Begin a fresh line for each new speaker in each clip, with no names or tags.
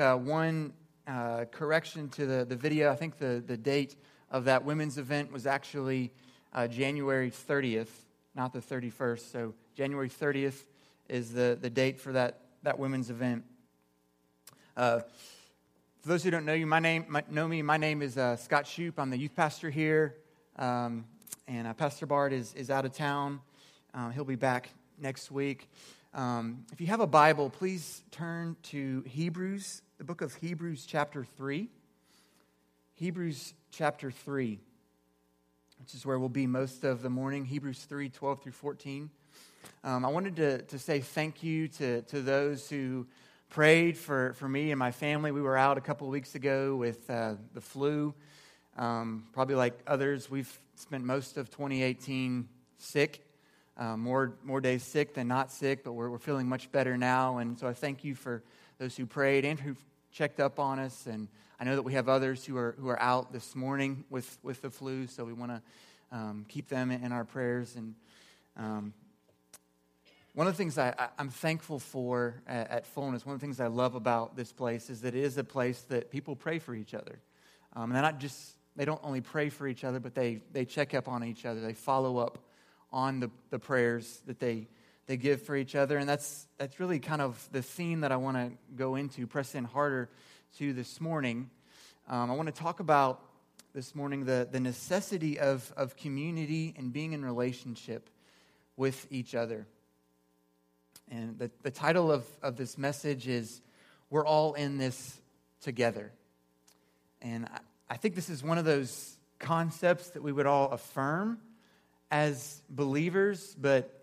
Uh, one uh, correction to the, the video. I think the, the date of that women's event was actually uh, January 30th, not the 31st. So January 30th is the, the date for that, that women's event. Uh, for those who don't know you, my name my, know me. My name is uh, Scott Shoup. I'm the youth pastor here, um, and uh, Pastor Bart is is out of town. he'll be back next week. Um, if you have a Bible, please turn to Hebrews the book of Hebrews, chapter 3. Hebrews, chapter 3, which is where we'll be most of the morning. Hebrews 3 12 through 14. Um, I wanted to, to say thank you to, to those who prayed for, for me and my family. We were out a couple of weeks ago with uh, the flu. Um, probably like others, we've spent most of 2018 sick. Uh, more, more days sick than not sick, but we're, we're feeling much better now. And so I thank you for those who prayed and who checked up on us. And I know that we have others who are, who are out this morning with, with the flu, so we want to um, keep them in our prayers. And um, one of the things I, am thankful for at, at Fullness, one of the things I love about this place is that it is a place that people pray for each other. Um, and they're not just, they don't only pray for each other, but they, they check up on each other. They follow up on the, the prayers that they they give for each other. And that's, that's really kind of the theme that I want to go into, press in harder to this morning. Um, I want to talk about this morning the, the necessity of, of community and being in relationship with each other. And the, the title of, of this message is We're All in This Together. And I, I think this is one of those concepts that we would all affirm as believers, but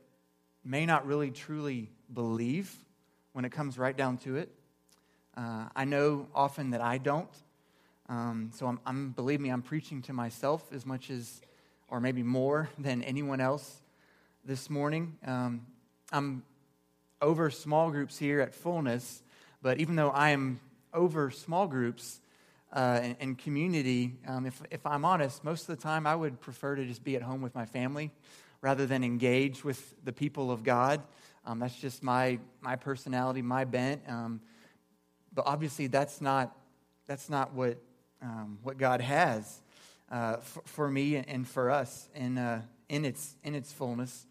may not really truly believe when it comes right down to it. Uh, I know often that I don't. Um, so I'm, I'm, believe me, I'm preaching to myself as much as, or maybe more than anyone else this morning. Um, I'm over small groups here at Fullness, but even though I am over small groups uh, and, and, community, um, if, if I'm honest, most of the time I would prefer to just be at home with my family rather than engage with the people of God. Um, that's just my, my personality, my bent. Um, but obviously, that's not, that's not what, um, what God has uh, for, for, me and for us in, uh, in, its, in its fullness.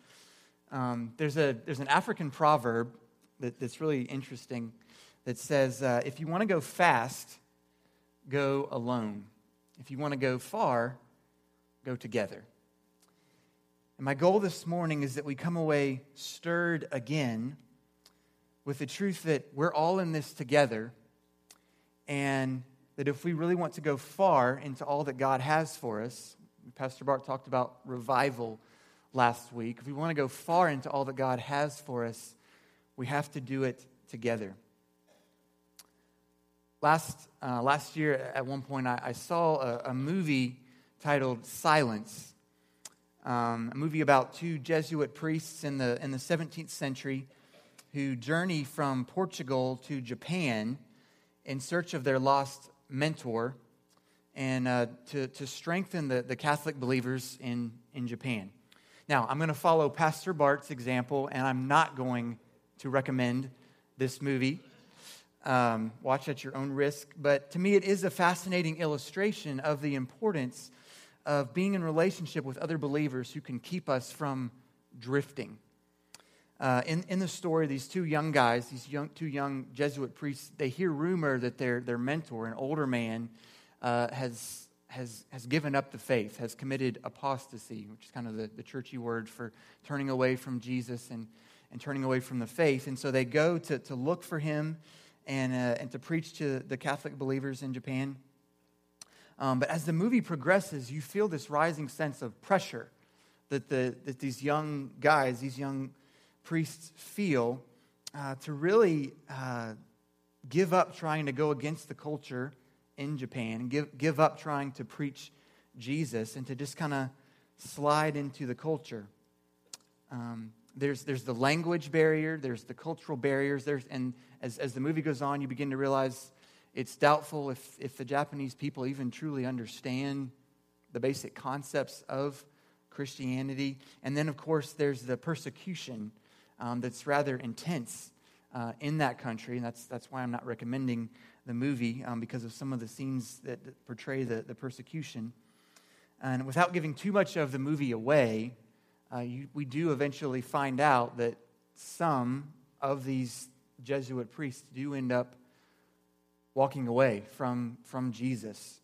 Um, there's, a, there's an African proverb that, that's really interesting that says uh, if you want to go fast, go alone. If you want to go far, go together. My goal this morning is that we come away stirred again with the truth that we're all in this together and that if we really want to go far into all that God has for us, Pastor Bart talked about revival last week. If we want to go far into all that God has for us, we have to do it together. Last, uh, last year, at one point, I, I saw a, a movie titled Silence um, a movie about two Jesuit priests in the, in the 17th century who journey from Portugal to Japan in search of their lost mentor and uh, to, to strengthen the, the Catholic believers in, in Japan. Now, I'm going to follow Pastor Bart's example, and I'm not going to recommend this movie. Um, watch at your own risk. But to me, it is a fascinating illustration of the importance of being in relationship with other believers who can keep us from drifting. Uh, in, in the story, these two young guys, these young, two young Jesuit priests, they hear rumor that their, their mentor, an older man, uh, has, has, has given up the faith, has committed apostasy, which is kind of the, the churchy word for turning away from Jesus and, and turning away from the faith. And so they go to, to look for him and, uh, and to preach to the Catholic believers in Japan. Um, but as the movie progresses, you feel this rising sense of pressure that, the, that these young guys, these young priests feel uh, to really uh, give up trying to go against the culture in Japan give, give up trying to preach Jesus and to just kind of slide into the culture. Um, there's, there's the language barrier, there's the cultural barriers, there's, and as, as the movie goes on, you begin to realize it's doubtful if, if the Japanese people even truly understand the basic concepts of Christianity. And then, of course, there's the persecution um, that's rather intense uh, in that country. And that's, that's why I'm not recommending the movie um, because of some of the scenes that, portray the, the persecution. And without giving too much of the movie away, uh, you, we do eventually find out that some of these Jesuit priests do end up walking away from, from Jesus.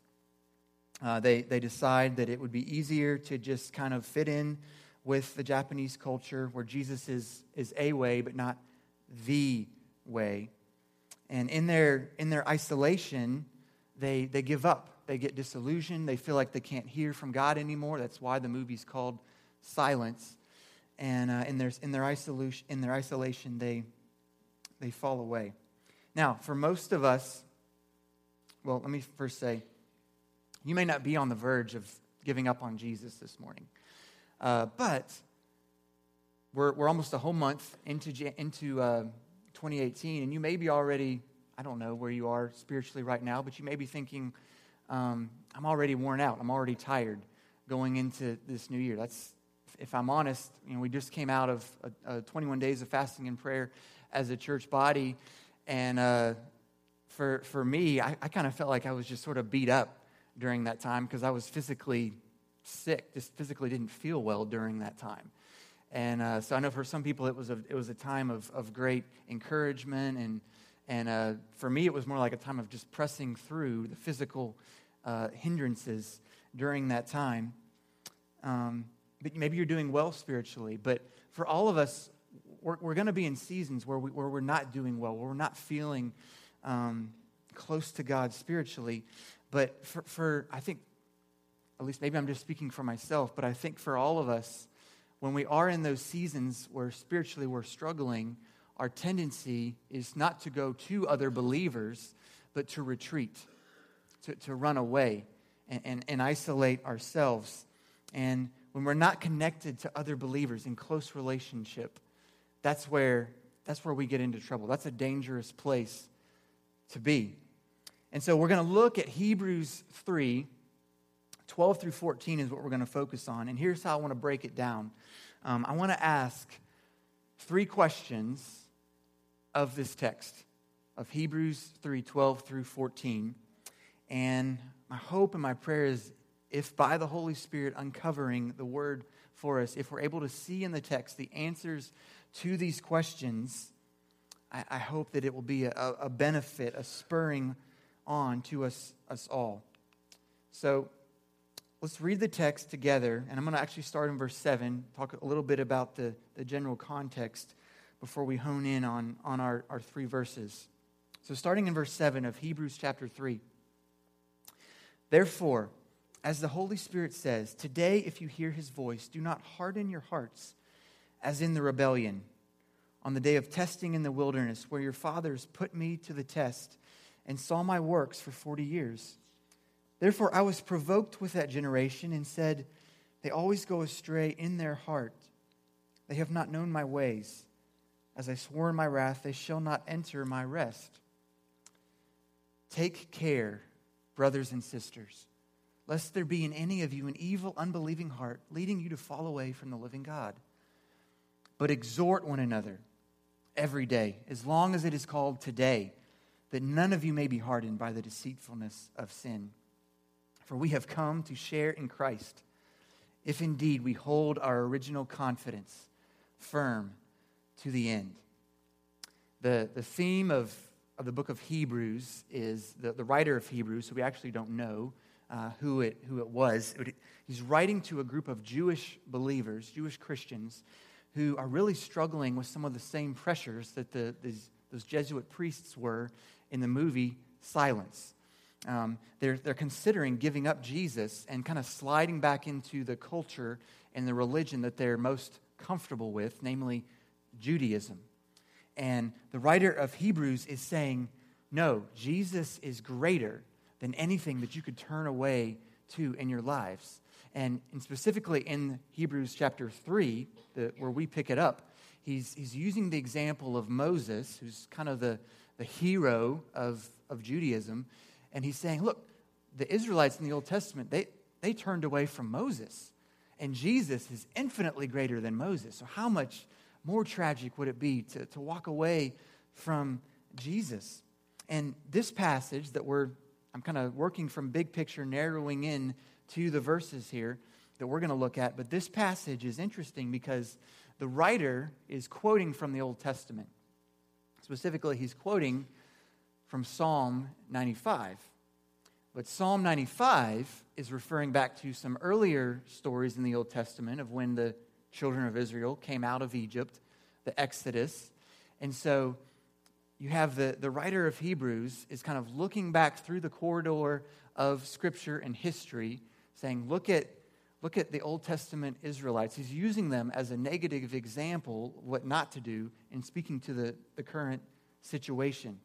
Uh, they, they decide that it would be easier to just kind of fit in with the Japanese culture where Jesus is, is a way, but not the way. And in their, in their isolation, they, they give up. They get disillusioned. They feel like they can't hear from God anymore. That's why the movie's called Silence. And uh, in, their, in, their isolation, in their isolation, they, they fall away. Now, for most of us, well, let me first say, you may not be on the verge of giving up on Jesus this morning. Uh, but we're, we're almost a whole month into, into uh, 2018, and you may be already, I don't know where you are spiritually right now, but you may be thinking, um, I'm already worn out. I'm already tired going into this new year. That's, if I'm honest, you know, we just came out of a, a 21 days of fasting and prayer as a church body, and uh, for, for me, I, I kind of felt like I was just sort of beat up during that time because I was physically sick, just physically didn't feel well during that time. And uh, so I know for some people it was a, it was a time of, of great encouragement. And, and uh, for me, it was more like a time of just pressing through the physical uh, hindrances during that time. Um, but maybe you're doing well spiritually. But for all of us, we're, we're going to be in seasons where, we, where we're not doing well, where we're not feeling um, close to God spiritually. But for, for, I think, at least maybe I'm just speaking for myself, but I think for all of us, when we are in those seasons where spiritually we're struggling, our tendency is not to go to other believers, but to retreat, to, to run away and, and, and isolate ourselves. And when we're not connected to other believers in close relationship, that's where, that's where we get into trouble. That's a dangerous place to be. And so we're going to look at Hebrews 3 12 through 14 is what we're going to focus on. And here's how I want to break it down. Um, I want to ask three questions of this text of Hebrews 3 12 through 14. And my hope and my prayer is if by the Holy Spirit uncovering the word for us, if we're able to see in the text the answers to these questions, I, I hope that it will be a, a benefit, a spurring on to us, us all. So, let's read the text together. And I'm going to actually start in verse 7, talk a little bit about the, the general context before we hone in on, on our, our three verses. So, starting in verse 7 of Hebrews chapter 3. Therefore, as the Holy Spirit says, today, if you hear his voice, do not harden your hearts as in the rebellion on the day of testing in the wilderness, where your fathers put me to the test and saw my works for 40 years. Therefore, I was provoked with that generation and said, They always go astray in their heart. They have not known my ways. As I swore in my wrath, they shall not enter my rest. Take care, brothers and sisters, lest there be in any of you an evil, unbelieving heart, leading you to fall away from the living God. But exhort one another every day, as long as it is called today, that none of you may be hardened by the deceitfulness of sin. For we have come to share in Christ, if indeed we hold our original confidence firm to the end. The, the theme of, of the book of Hebrews is the, the writer of Hebrews, so we actually don't know uh, who, it, who it was. He's writing to a group of Jewish believers, Jewish Christians, who are really struggling with some of the same pressures that the, these, those Jesuit priests were in the movie Silence. Um, they're, they're considering giving up Jesus and kind of sliding back into the culture and the religion that they're most comfortable with, namely Judaism. And the writer of Hebrews is saying, no, Jesus is greater than anything that you could turn away to in your lives. And, and specifically in Hebrews chapter 3, the, where we pick it up, he's, he's using the example of Moses, who's kind of the, the hero of, of Judaism. And he's saying, look, the Israelites in the Old Testament, they, they turned away from Moses. And Jesus is infinitely greater than Moses. So, how much more tragic would it be to, to walk away from Jesus? And this passage that we're, I'm kind of working from big picture, narrowing in to the verses here that we're going to look at. But this passage is interesting because the writer is quoting from the Old Testament. Specifically, he's quoting from Psalm 95. But Psalm 95 is referring back to some earlier stories in the Old Testament of when the children of Israel came out of Egypt, the Exodus. And so you have the, the writer of Hebrews is kind of looking back through the corridor of Scripture and history, saying, look at, look at the Old Testament Israelites. He's using them as a negative example what not to do in speaking to the, the current situation.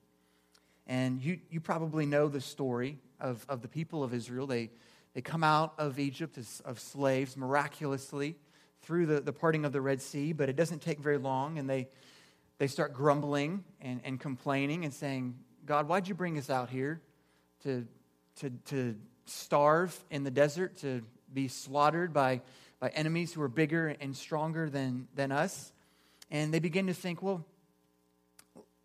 And you, you probably know the story of, of the people of Israel. They, they come out of Egypt as, of slaves miraculously through the, the parting of the Red Sea, but it doesn't take very long, and they they start grumbling and, and complaining and saying, God, why'd you bring us out here to, to, to starve in the desert, to be slaughtered by, by enemies who are bigger and stronger than, than us? And they begin to think, well,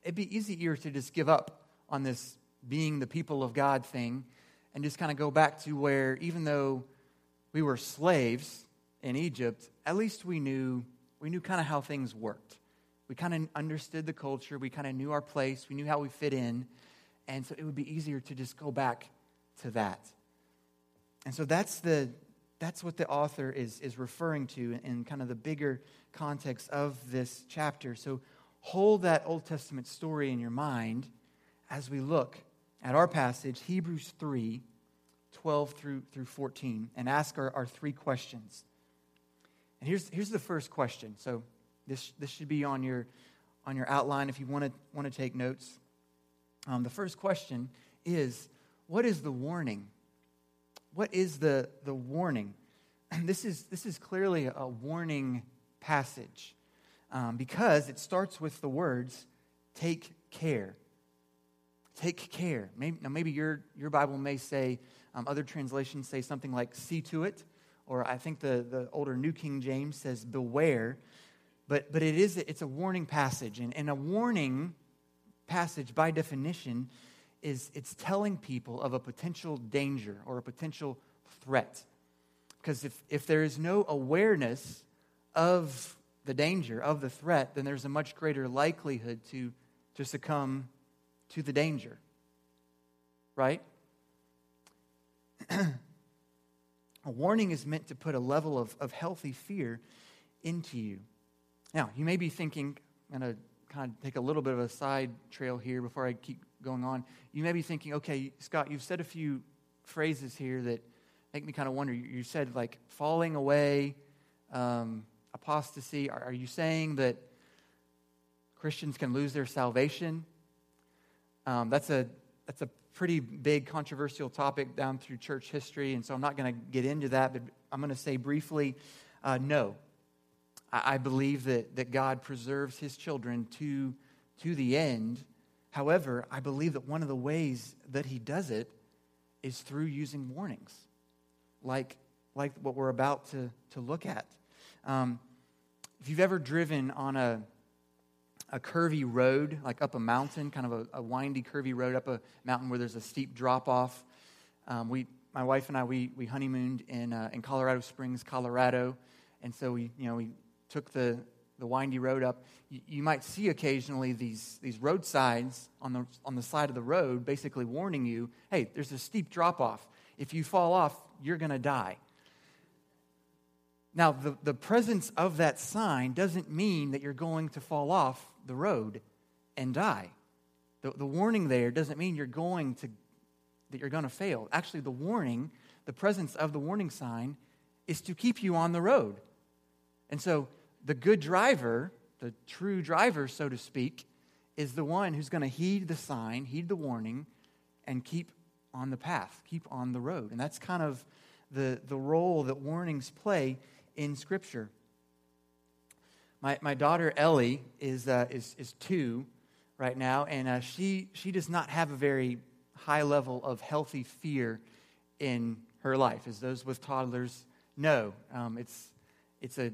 it'd be easier to just give up on this being the people of God thing and just kind of go back to where, even though we were slaves in Egypt, at least we knew, we knew kind of how things worked. We kind of understood the culture. We kind of knew our place. We knew how we fit in. And so it would be easier to just go back to that. And so that's, the, that's what the author is, is referring to in kind of the bigger context of this chapter. So hold that Old Testament story in your mind as we look at our passage, Hebrews 3 12 through, through 14, and ask our, our three questions. And here's, here's the first question. So this, this should be on your, on your outline if you want to, want to take notes. Um, the first question is What is the warning? What is the, the warning? And this is, this is clearly a warning passage um, because it starts with the words, Take care. Take care. Maybe, now, maybe your, your Bible may say, um, other translations say something like, See to it. Or I think the, the older New King James says, Beware. But, but it is, it's a warning passage. And, and a warning passage, by definition, is it's telling people of a potential danger or a potential threat. Because if, if there is no awareness of the danger, of the threat, then there's a much greater likelihood to, to succumb to the danger. Right? a warning is meant to put a level of, of healthy fear into you. Now, you may be thinking, I'm going to kind of take a little bit of a side trail here before I keep going on. You may be thinking, okay, Scott, you've said a few phrases here that make me kind of wonder. You said like falling away, um, apostasy. Are, are you saying that Christians can lose their salvation? Um, that's a that's a pretty big controversial topic down through church history, and so I'm not going to get into that. But I'm going to say briefly, uh, no. I believe that, that God preserves his children to, to the end. However, I believe that one of the ways that he does it is through using warnings, like, like what we're about to, to look at. Um, if you've ever driven on a, a curvy road, like up a mountain, kind of a, a windy, curvy road up a mountain where there's a steep drop off, um, we, my wife and I, we, we honeymooned in, uh, in Colorado Springs, Colorado. And so we, you know, we took the, the windy road up, you, you, might see occasionally these, these road signs on the, on the side of the road basically warning you hey, there's a steep drop off. If you fall off, you're going to die. Now, the, the presence of that sign doesn't mean that you're going to fall off the road and die. The, the warning there doesn't mean you're going to that you're going to fail. Actually, the warning, the presence of the warning sign, is to keep you on the road. And so the good driver, the true driver, so to speak, is the one who's going to heed the sign, heed the warning, and keep on the path, keep on the road. And that's kind of the, the role that warnings play in Scripture. My, my daughter Ellie is, uh, is, is two right now, and uh, she, she does not have a very high level of healthy fear in her life, as those with toddlers know. Um, it's, it's a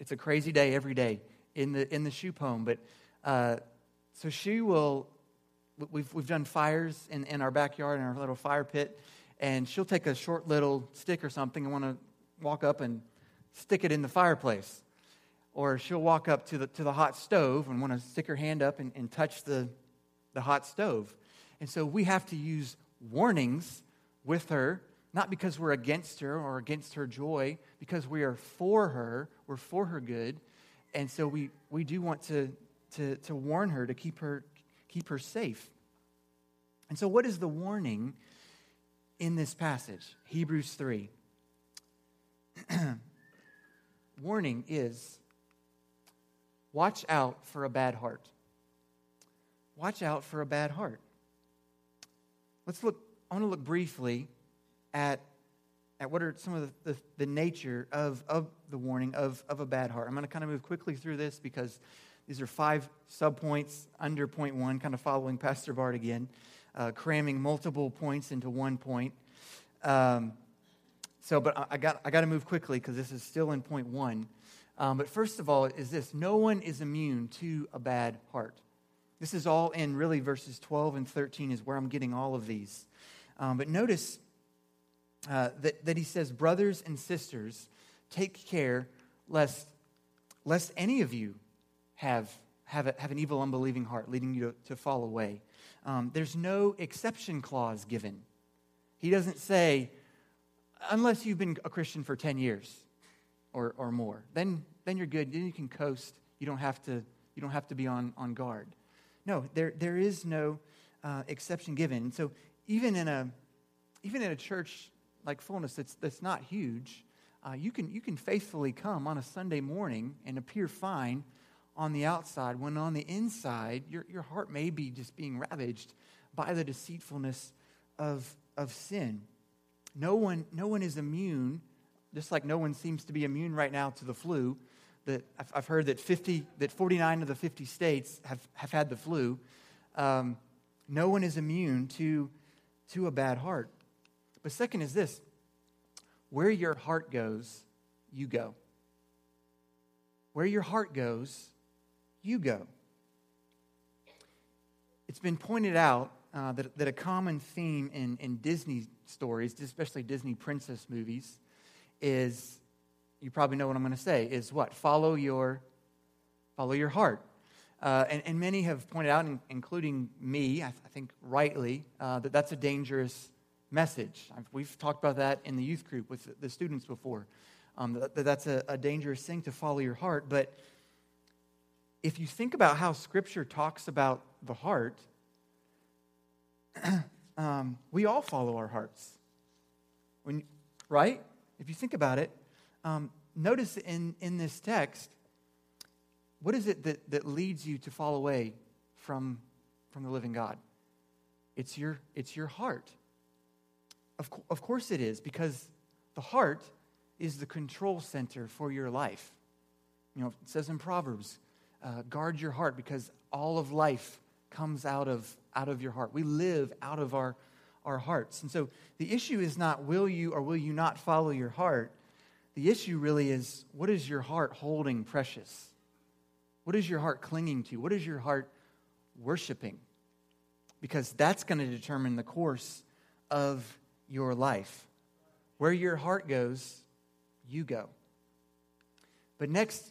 it's a crazy day every day in the in the Shoup home. But uh, so she will we've, we've done fires in, in our backyard, in our little fire pit, and she'll take a short little stick or something and want to walk up and stick it in the fireplace. Or she'll walk up to the, to the hot stove and want to stick her hand up and, and touch the, the hot stove. And so we have to use warnings with her, not because we're against her or against her joy, because we are for her, we're for her good. And so we, we do want to, to, to warn her, to keep her, keep her safe. And so, what is the warning in this passage? Hebrews 3. warning is watch out for a bad heart. Watch out for a bad heart. Let's look, I want to look briefly at, at what are some of the, the, the nature of, of the warning of, of a bad heart. I'm going to kind of move quickly through this because these are five subpoints under point one, kind of following Pastor Bart again, uh, cramming multiple points into one point. Um, so, but I got, I got to move quickly because this is still in point one. Um, but first of all, is this no one is immune to a bad heart. This is all in really verses 12 and 13 is where I'm getting all of these. Um, but notice uh, that, that he says, Brothers and sisters, take care lest, lest any of you have, have, a, have an evil, unbelieving heart leading you to, to fall away. Um, there's no exception clause given. He doesn't say, unless you've been a Christian for 10 years or, or more, then, then you're good. Then you can coast. You don't have to, you don't have to be on, on guard. No, there, there is no uh, exception given. so even in a, even in a church like Fullness that's, that's not huge, uh, you, can, you can faithfully come on a Sunday morning and appear fine on the outside when on the inside your, your heart may be just being ravaged by the deceitfulness of, of sin. No one, no one is immune, just like no one seems to be immune right now to the flu. That I've, I've heard that 50, that 49 of the 50 states have, have had the flu. Um, no one is immune to, to a bad heart. But second is this where your heart goes, you go. Where your heart goes, you go. It's been pointed out uh, that, that a common theme in, in Disney stories, especially Disney princess movies, is you probably know what I'm going to say is what follow your follow your heart. Uh, and, and, many have pointed out, including me, I, th- I think rightly, uh, that that's a dangerous message. We've talked about that in the youth group with the students before. Um, that, that's a, a dangerous thing to follow your heart. But if you think about how Scripture talks about the heart, um, we all follow our hearts. When, right? If you think about it, um, notice in, in this text, what is it that, that leads you to fall away from, from the living God? It's your, it's your heart. Of, co- of course it is, because the heart is the control center for your life. You know, it says in Proverbs, uh, guard your heart because all of life comes out of, out of your heart. We live out of our, our hearts. And so the issue is not will you or will you not follow your heart. The issue really is what is your heart holding precious? What is your heart clinging to? What is your heart worshiping? Because that's going to determine the course of your life. Where your heart goes, you go. But next,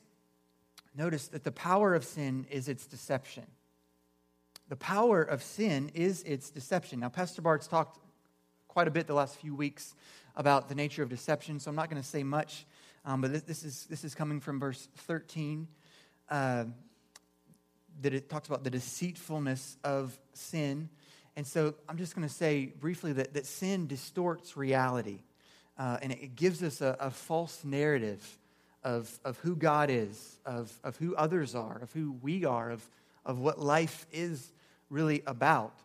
notice that the power of sin is its deception. The power of sin is its deception. Now, Pastor Bart's talked quite a bit the last few weeks about the nature of deception, so I'm not going to say much, um, but this, this, is, this is coming from verse 13. Uh, that it talks about the deceitfulness of sin. And so I'm just going to say briefly that, that sin distorts reality. Uh, and it gives us a, a false narrative of, of who God is, of, of who others are, of who we are, of, of what life is really about.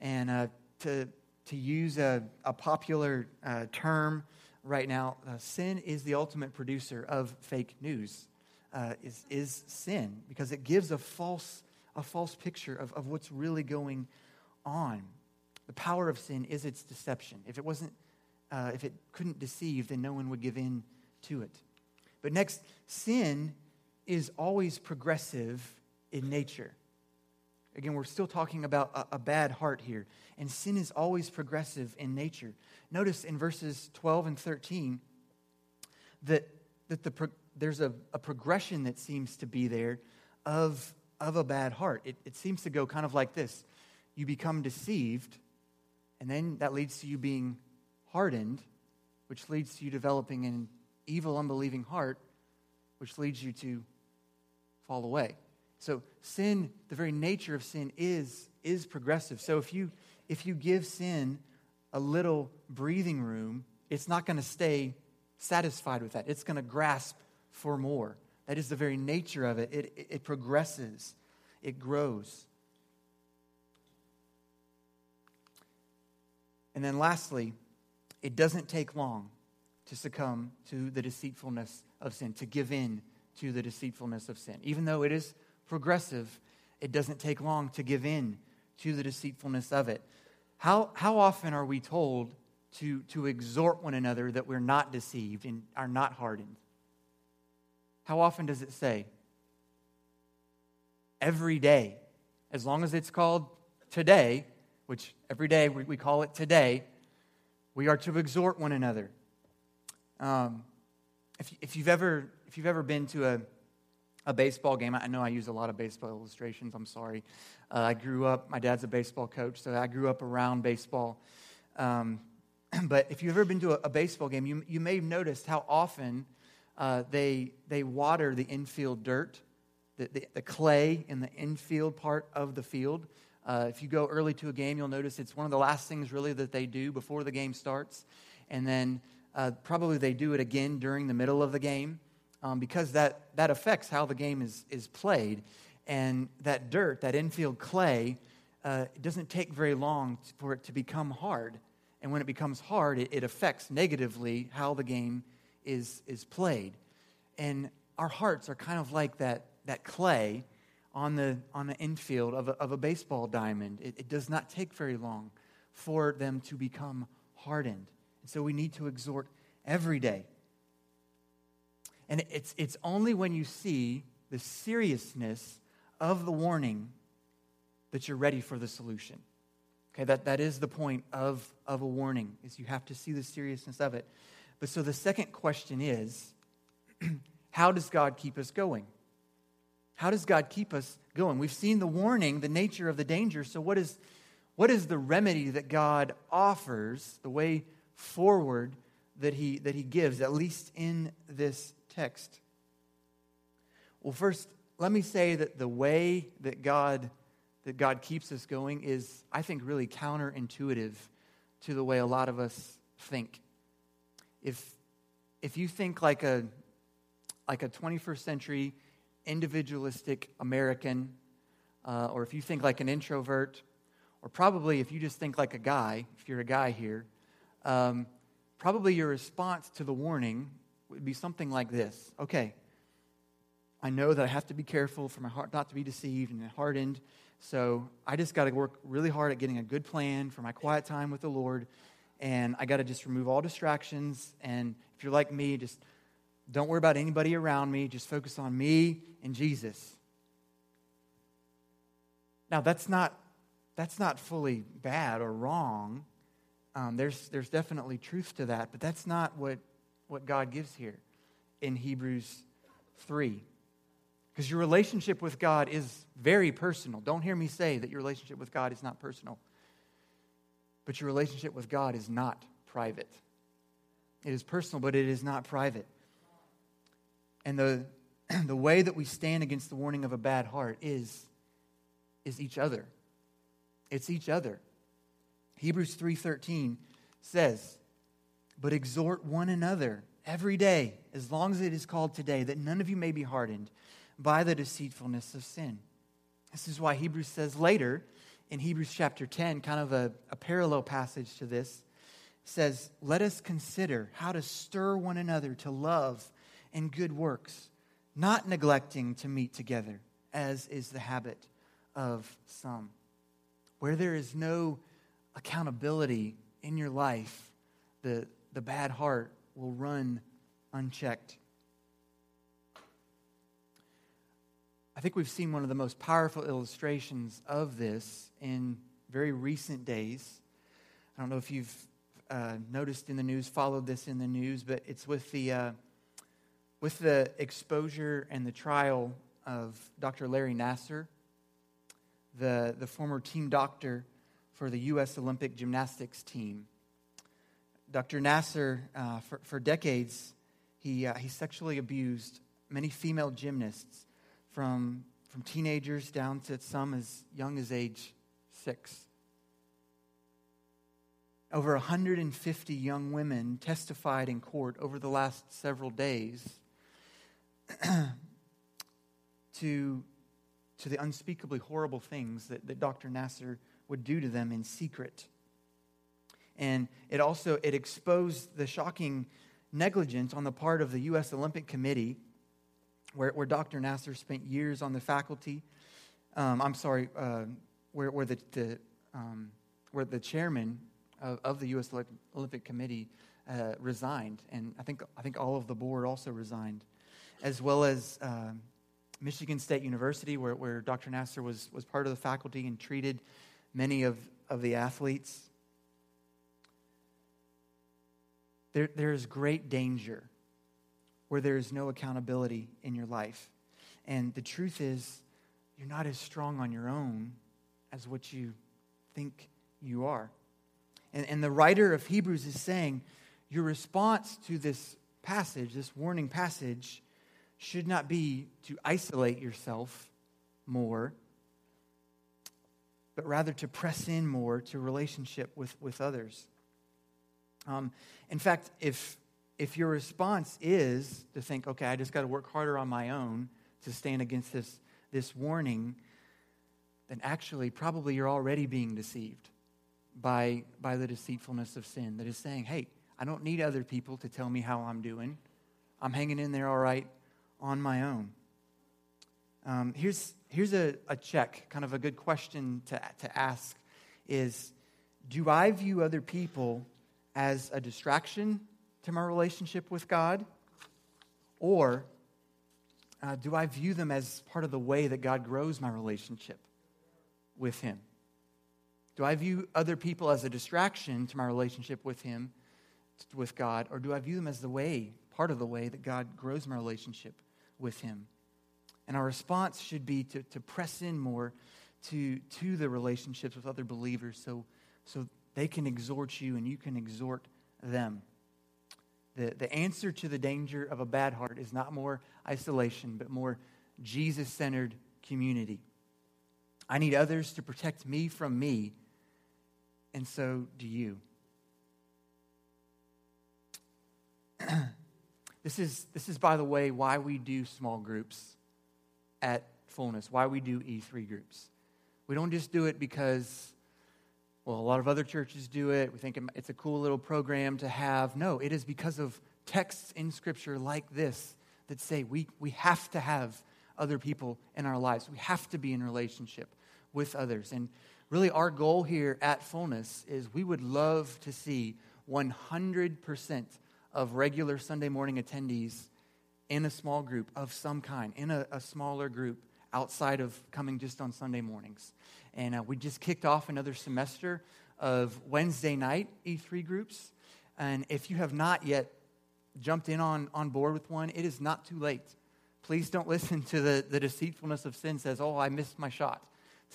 And uh, to, to use a, a popular uh, term right now, uh, sin is the ultimate producer of fake news, uh, is, is sin, because it gives a false, a false picture of, of what's really going on. The power of sin is its deception. If it wasn't, uh, if it couldn't deceive, then no one would give in to it. But next, sin is always progressive in nature. Again, we're still talking about a, a, bad heart here. And sin is always progressive in nature. Notice in verses 12 and 13 that, that the, there's a, a progression that seems to be there of, of a bad heart. It, it seems to go kind of like this you become deceived, and then that leads to you being hardened, which leads to you developing an evil, unbelieving heart, which leads you to fall away. So sin, the very nature of sin is, is progressive. So if you, if you give sin a little breathing room, it's not going to stay satisfied with that. It's going to grasp for more. That is the very nature of it. It, it, it progresses, it grows. And then lastly, it doesn't take long to succumb to the deceitfulness of sin, to give in to the deceitfulness of sin. Even though it is progressive, it doesn't take long to give in to the deceitfulness of it. How, how often are we told to, to exhort one another that we're not deceived and are not hardened? How often does it say? Every day. As long as it's called today, which every day we, we call it today, we are to exhort one another. Um, if, if, you've ever, if you've ever been to a, a baseball game, I know I use a lot of baseball illustrations, I'm sorry. Uh, I grew up, my dad's a baseball coach, so I grew up around baseball. Um, but if you've ever been to a, a, baseball game, you, you may have noticed how often uh, they, they water the infield dirt, the, the, the, clay in the infield part of the field. Uh, if you go early to a game, you'll notice it's one of the last things really that they do before the game starts. And then uh, probably they do it again during the middle of the game um, because that, that affects how the game is, is played. And that dirt, that infield clay, uh, it doesn't take very long for it to become hard. And when it becomes hard, it, it affects negatively how the game is, is played. And our hearts are kind of like that, that clay on the, on the infield of a, of a baseball diamond. It, it does not take very long for them to become hardened. And so we need to exhort every day. And it's, it's only when you see the seriousness of the warning that you're ready for the solution. Okay, that, that is the point of, of a warning, is you have to see the seriousness of it. But so the second question is, how does God keep us going? How does God keep us going? We've seen the warning, the nature of the danger. So what is, what is the remedy that God offers, the way forward that he, that he gives, at least in this text? Well, first, let me say that the way that God, that God keeps us going is, I think, really counterintuitive to the way a lot of us think. If, if you think like a, like a 21st century individualistic American, uh, or if you think like an introvert, or probably if you just think like a guy, if you're a guy here, um, probably your response to the warning would be something like this Okay, I know that I have to be careful for my heart not to be deceived and hardened. So I just got to work really hard at getting a good plan for my quiet time with the Lord. And I got to just remove all distractions. And if you're like me, just don't worry about anybody around me. Just focus on me and Jesus. Now, that's not, that's not fully bad or wrong. Um, there's, there's definitely truth to that, but that's not what, what God gives here in Hebrews 3. Because your relationship with God is very personal. Don't hear me say that your relationship with God is not personal. But your relationship with God is not private. It is personal, but it is not private. And the, the way that we stand against the warning of a bad heart is, is each other. It's each other. Hebrews 3:13 says, "But exhort one another every day, as long as it is called today, that none of you may be hardened by the deceitfulness of sin." This is why Hebrews says later in Hebrews chapter 10, kind of a, a parallel passage to this, says, Let us consider how to stir one another to love and good works, not neglecting to meet together, as is the habit of some. Where there is no accountability in your life, the, the bad heart will run unchecked. I think we've seen one of the most powerful illustrations of this in very recent days. I don't know if you've uh, noticed in the news, followed this in the news, but it's with the, uh, with the exposure and the trial of Dr. Larry Nassar, the, the former team doctor for the U.S. Olympic gymnastics team. Dr. Nassar, uh, for, for decades, he, uh, he sexually abused many female gymnasts from, from teenagers down to some as young as age six. Over 150 young women testified in court over the last several days to, to the unspeakably horrible things that, that Dr. Nassar would do to them in secret. And it also it exposed the shocking negligence on the part of the U.S. Olympic Committee, where, where Dr. Nassar spent years on the faculty. Um, I'm sorry, uh, where, where, the, the um, where the chairman of, of, the U.S. Olympic Committee uh, resigned, and I think I think all of the board also resigned, as well as uh, Michigan State University, where, where Dr. Nassar was was part of the faculty and treated many of, of the athletes. There, there is great danger where there is no accountability in your life. And the truth is, you're not as strong on your own as what you think you are. And, and the writer of Hebrews is saying your response to this passage, this warning passage, should not be to isolate yourself more, but rather to press in more to relationship with, with others. Um, in fact, if, if your response is to think, okay, I just got to work harder on my own to stand against this, this warning, then actually, probably you're already being deceived by, by the deceitfulness of sin that is saying, hey, I don't need other people to tell me how I'm doing. I'm hanging in there all right on my own. Um, here's here's a, a check, kind of a good question to, to ask is Do I view other people as a distraction to my relationship with God? Or uh, do I view them as part of the way that God grows my relationship with Him? Do I view other people as a distraction to my relationship with Him, with God, or do I view them as the way, part of the way that God grows my relationship with Him? And our response should be to, to press in more to, to the relationships with other believers so, so they can exhort you and you can exhort them. The, the answer to the danger of a bad heart is not more isolation, but more Jesus centered community. I need others to protect me from me, and so do you. this, is, this is, by the way, why we do small groups at Fullness, why we do E3 groups. We don't just do it because well, a lot of other churches do it. We think it's a cool little program to have. No, it is because of texts in Scripture like this that say we, we have to have other people in our lives. We have to be in relationship with others. And really, our goal here at Fullness is we would love to see 100% of regular Sunday morning attendees in a small group of some kind, in a, a smaller group outside of coming just on Sunday mornings. And uh, we just kicked off another semester of Wednesday night E3 groups. And if you have not yet jumped in on, on board with one, it is not too late. Please don't listen to the, the deceitfulness of sin says, oh, I missed my shot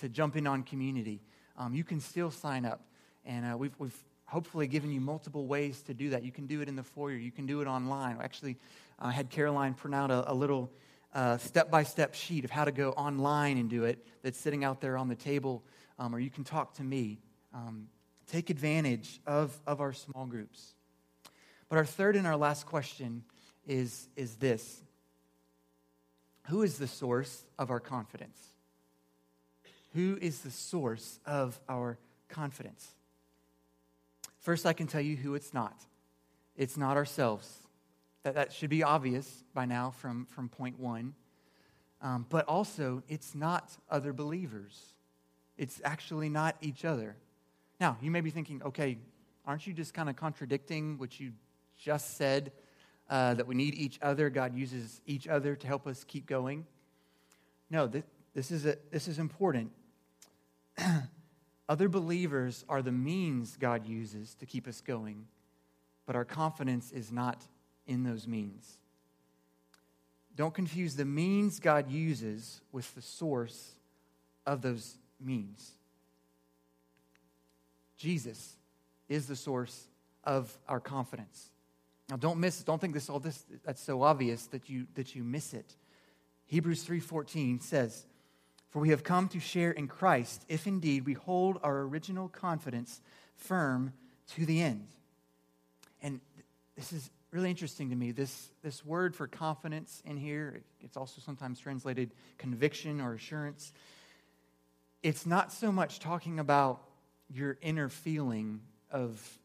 to jump in on community. Um, you can still sign up. And uh, we've, we've hopefully given you multiple ways to do that. You can do it in the foyer, you can do it online. Actually, I had Caroline print out a, a little step by step sheet of how to go online and do it that's sitting out there on the table, um, or you can talk to me. Um, take advantage of, of our small groups. But our third and our last question is, is this Who is the source of our confidence? Who is the source of our confidence? First, I can tell you who it's not. It's not ourselves. That, that should be obvious by now from, from point one. Um, but also, it's not other believers. It's actually not each other. Now, you may be thinking, okay, aren't you just kind of contradicting what you just said uh, that we need each other? God uses each other to help us keep going. No, this, this, is, a, this is important. Other believers are the means God uses to keep us going, but our confidence is not in those means. Don't confuse the means God uses with the source of those means. Jesus is the source of our confidence. Now don't miss Don't think this all this that's so obvious that you that you miss it. Hebrews 3:14 says, "For we have come to share in Christ if indeed we hold our original confidence firm to the end." And this is really interesting to me. This, this word for confidence in here, it's also sometimes translated conviction or assurance. It's not so much talking about your inner feeling of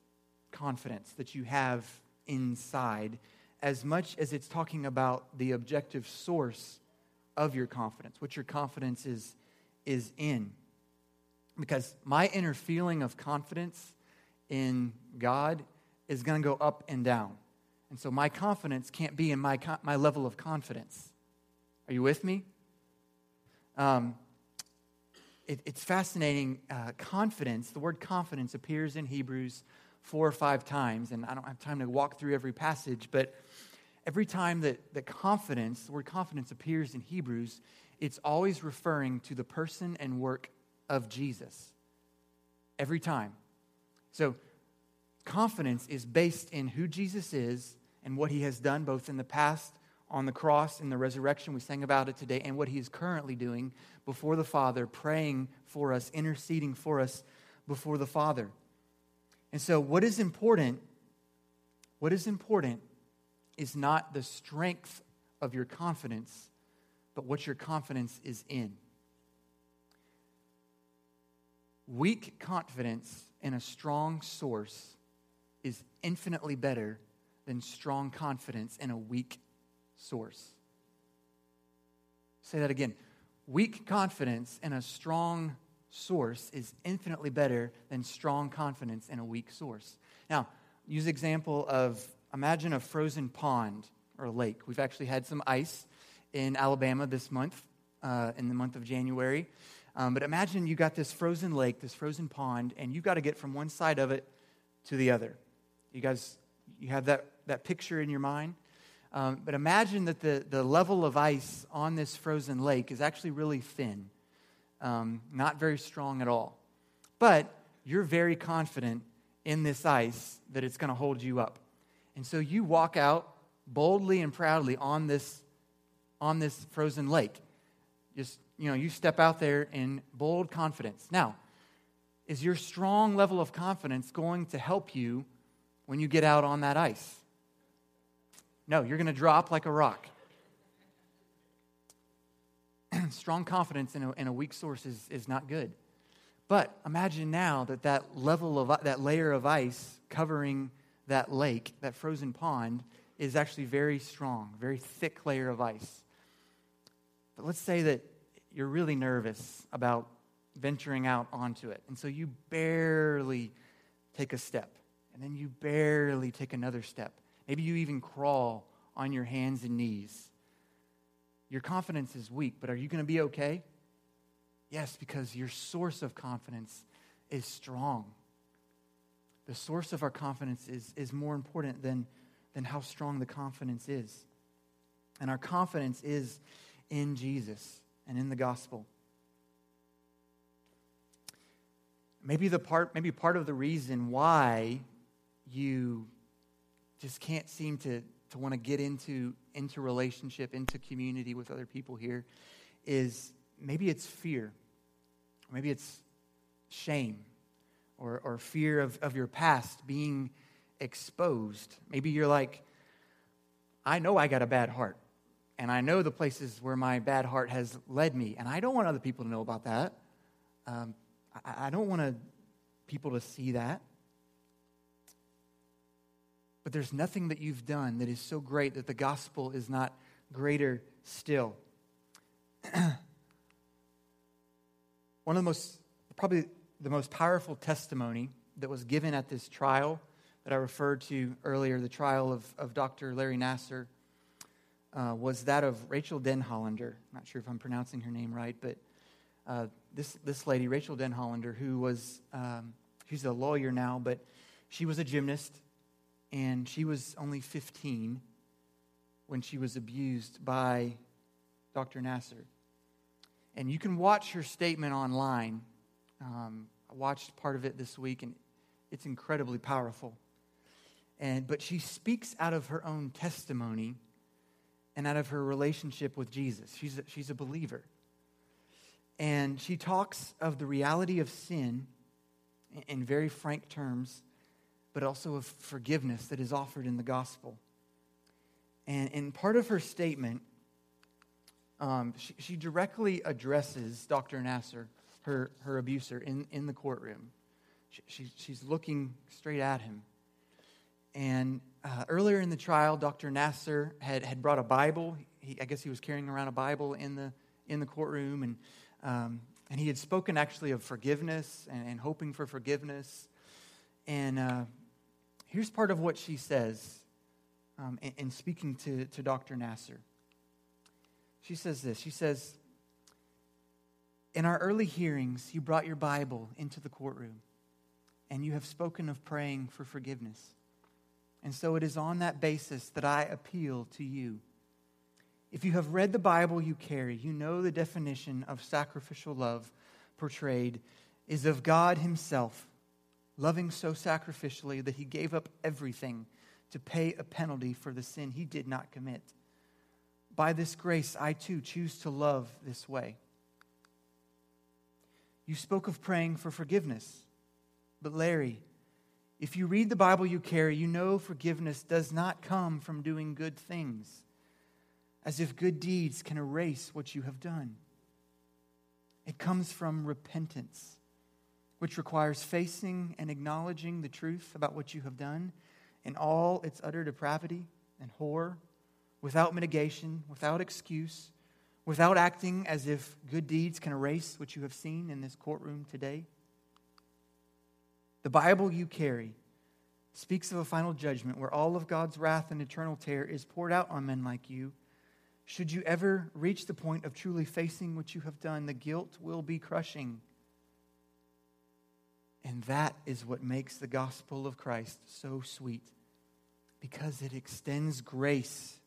confidence that you have inside as much as it's talking about the objective source of your confidence, what your confidence is, is in. Because my inner feeling of confidence in God is going to go up and down. And so my confidence can't be in my, my level of confidence. Are you with me? Um, it, it's fascinating. Uh, confidence, the word confidence appears in Hebrews four or five times, and I don't have time to walk through every passage, but every time that, that confidence, the word confidence appears in Hebrews, it's always referring to the person and work of Jesus. Every time. So, confidence is based in who Jesus is and what he has done both in the past on the cross in the resurrection we sang about it today and what he is currently doing before the father praying for us interceding for us before the father and so what is important what is important is not the strength of your confidence but what your confidence is in weak confidence in a strong source is infinitely better than strong confidence in a weak source. Say that again. Weak confidence in a strong source is infinitely better than strong confidence in a weak source. Now, use example of imagine a frozen pond or a lake. We've actually had some ice in Alabama this month, uh, in the month of January. Um, but imagine you got this frozen lake, this frozen pond, and you got to get from one side of it to the other. You guys, you have that that picture in your mind. Um, but imagine that the, the level of ice on this frozen lake is actually really thin, um, not very strong at all. But you're very confident in this ice that it's going to hold you up. And so you walk out boldly and proudly on this, on this frozen lake. Just, you know, you step out there in bold confidence. Now, is your strong level of confidence going to help you when you get out on that ice? No, you're going to drop like a rock. Strong confidence in a, in a weak source is, is not good. But imagine now that that level of that layer of ice covering that lake, that frozen pond, is actually very strong, very thick layer of ice. But let's say that you're really nervous about venturing out onto it. And so you barely take a step, and then you barely take another step. Maybe you even crawl on your hands and knees. Your confidence is weak, but are you going to be okay? Yes, because your source of confidence is strong. The source of our confidence is, is more important than, than how strong the confidence is. And our confidence is in Jesus and in the gospel. Maybe the part, maybe part of the reason why you just can't seem to, to want to get into, into relationship, into community with other people here is maybe it's fear, maybe it's shame, or, or fear of, of your past being exposed. Maybe you're like, I know I got a bad heart, and I know the places where my bad heart has led me, and I don't want other people to know about that. Um, I, I don't want people to see that. But there's nothing that you've done that is so great that the gospel is not greater still. One of the most, probably the most powerful testimony that was given at this trial that I referred to earlier, the trial of, of Dr. Larry Nassar, uh, was that of Rachel Denhollander. Not sure if I'm pronouncing her name right, but uh, this, this lady, Rachel Denhollander, who was, um, she's a lawyer now, but she was a gymnast, and she was only 15 when she was abused by Dr. Nassar. And you can watch her statement online. Um, I watched part of it this week, and it's incredibly powerful. And, but she speaks out of her own testimony and out of her relationship with Jesus. She's a, she's a believer. And she talks of the reality of sin in very frank terms, but also of forgiveness that is offered in the gospel. And in part of her statement, um, she, she, directly addresses Dr. Nassar, her, her abuser, in, in the courtroom. She, she, she's looking straight at him. And uh, earlier in the trial, Dr. Nassar had, had brought a Bible. He, I guess he was carrying around a Bible in the, in the courtroom. And, um, and he had spoken actually of forgiveness and, and hoping for forgiveness. And uh, here's part of what she says um, in, in speaking to, to Dr. Nassar. She says this She says, In our early hearings, you brought your Bible into the courtroom, and you have spoken of praying for forgiveness. And so it is on that basis that I appeal to you. If you have read the Bible you carry, you know the definition of sacrificial love portrayed is of God Himself, loving so sacrificially that He gave up everything to pay a penalty for the sin He did not commit. By this grace, I too choose to love this way. You spoke of praying for forgiveness, but Larry, if you read the Bible you carry, you know forgiveness does not come from doing good things, as if good deeds can erase what you have done. It comes from repentance, which requires facing and acknowledging the truth about what you have done in all its utter depravity and horror, without mitigation, without excuse, without acting as if good deeds can erase what you have seen in this courtroom today. The Bible you carry speaks of a final judgment where all of God's wrath and eternal terror is poured out on men like you. Should you ever reach the point of truly facing what you have done, the guilt will be crushing. And that is what makes the gospel of Christ so sweet because it extends grace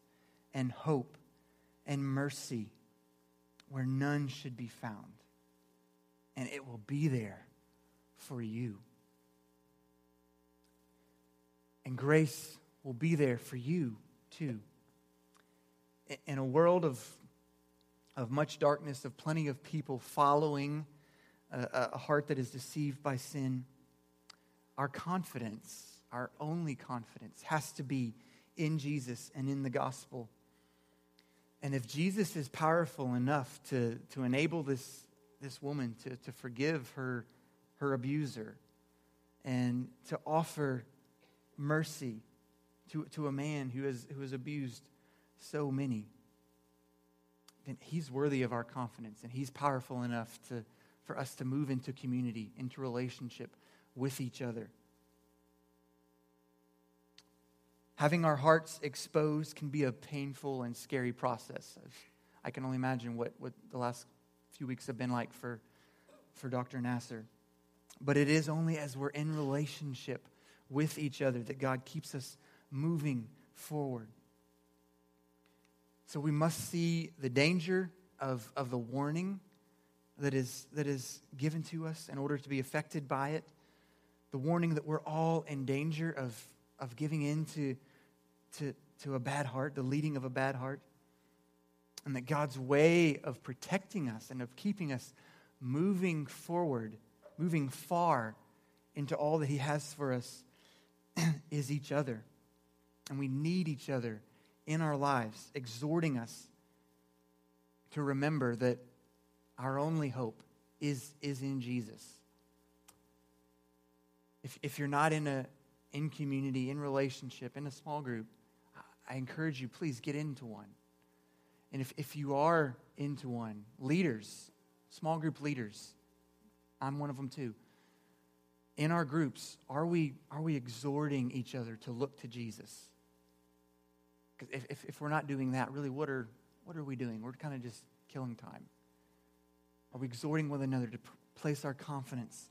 and hope and mercy where none should be found. And it will be there for you. And grace will be there for you too. In a world of, of much darkness, of plenty of people following a, a heart that is deceived by sin, our confidence, our only confidence, has to be in Jesus and in the gospel. And if Jesus is powerful enough to, to enable this, this woman to, to forgive her, her abuser and to offer mercy to, to a man who has, who has abused so many, then he's worthy of our confidence and he's powerful enough to, for us to move into community, into relationship with each other. Having our hearts exposed can be a painful and scary process. I can only imagine what, what the last few weeks have been like for, for Dr. Nassar. But it is only as we're in relationship with each other that God keeps us moving forward. So we must see the danger of, of the warning that is, that is given to us in order to be affected by it. The warning that we're all in danger of, of giving in to, to, to a bad heart, the leading of a bad heart. And that God's way of protecting us and of keeping us moving forward, moving far into all that He has for us is each other. And we need each other in our lives, exhorting us to remember that our only hope is, is in Jesus. If, if you're not in a in community, in relationship, in a small group, I encourage you, please get into one. And if, if you are into one, leaders, small group leaders, I'm one of them too in our groups, are we, are we exhorting each other to look to Jesus? Because if, if, if we're not doing that, really, what are, what are we doing? We're kind of just killing time. Are we exhorting one another to place our confidence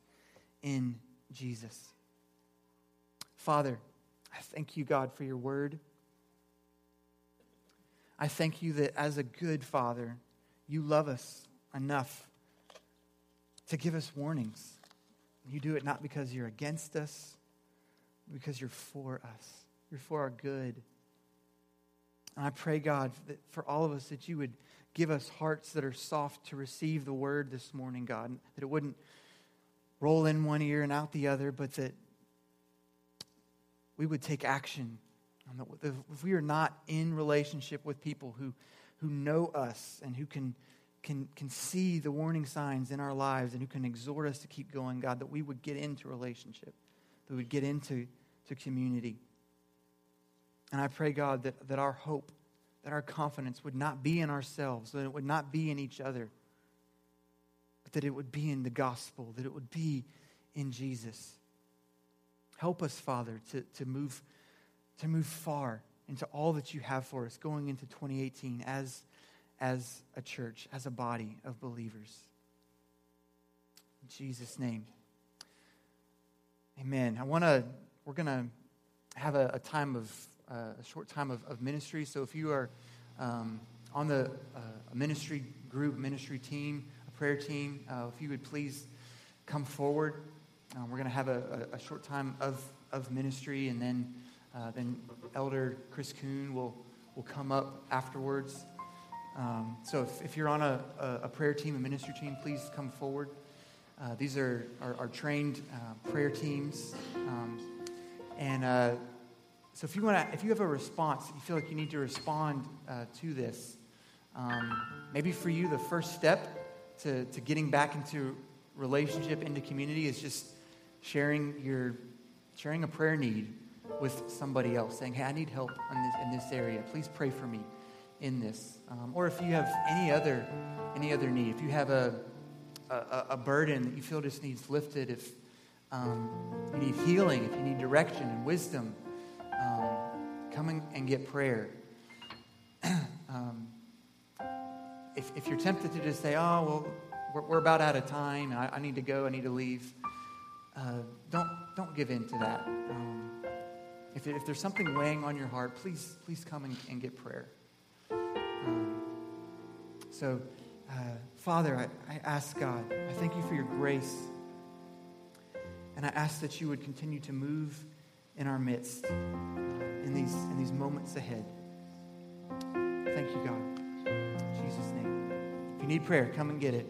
in Jesus? Father, I thank you, God, for your word. I thank you that as a good father, you love us enough to give us warnings. You do it not because you're against us, because you're for us. You're for our good. And I pray, God, that for all of us, that you would give us hearts that are soft to receive the word this morning, God, that it wouldn't roll in one ear and out the other, but that we would take action. Um, if we are not in relationship with people who, who know us and who can, can, can see the warning signs in our lives and who can exhort us to keep going, God, that we would get into relationship, that we would get into to community. And I pray, God, that, that our hope that our confidence would not be in ourselves, that it would not be in each other, but that it would be in the gospel, that it would be in Jesus. Help us, Father, to, to, move, to move far into all that you have for us going into 2018 as, as a church, as a body of believers. In Jesus' name. Amen. I want to, we're going to have a, a time of a short time of, of ministry. So if you are um, on the uh, ministry group, ministry team, a prayer team, uh, if you would please come forward. Um, we're going to have a, a, short time of, of ministry, and then, uh, then Elder Chris Kuhn will, will come up afterwards. Um, so if, if, you're on a, a, prayer team, a ministry team, please come forward. Uh, these are our, trained uh, prayer teams. Um, and uh, so if you want to, if you have a response, you feel like you need to respond uh, to this, um, maybe for you the first step to, to getting back into relationship, into community is just sharing your sharing a prayer need with somebody else, saying, "Hey, I need help in this in this area. Please pray for me in this." Um, or if you have any other any other need, if you have a a, a burden that you feel just needs lifted, if um, you need healing, if you need direction and wisdom um, come and get prayer. um, if, if you're tempted to just say, oh, well, we're, we're about out of time, I, I, need to go, I need to leave, uh, don't, don't give in to that. Um, if, if there's something weighing on your heart, please, please come and, and get prayer. Um, so, uh, Father, I, I ask God, I thank you for your grace. And I ask that you would continue to move in our midst in these, in these moments ahead. Thank you, God. In Jesus' name. If you need prayer, come and get it.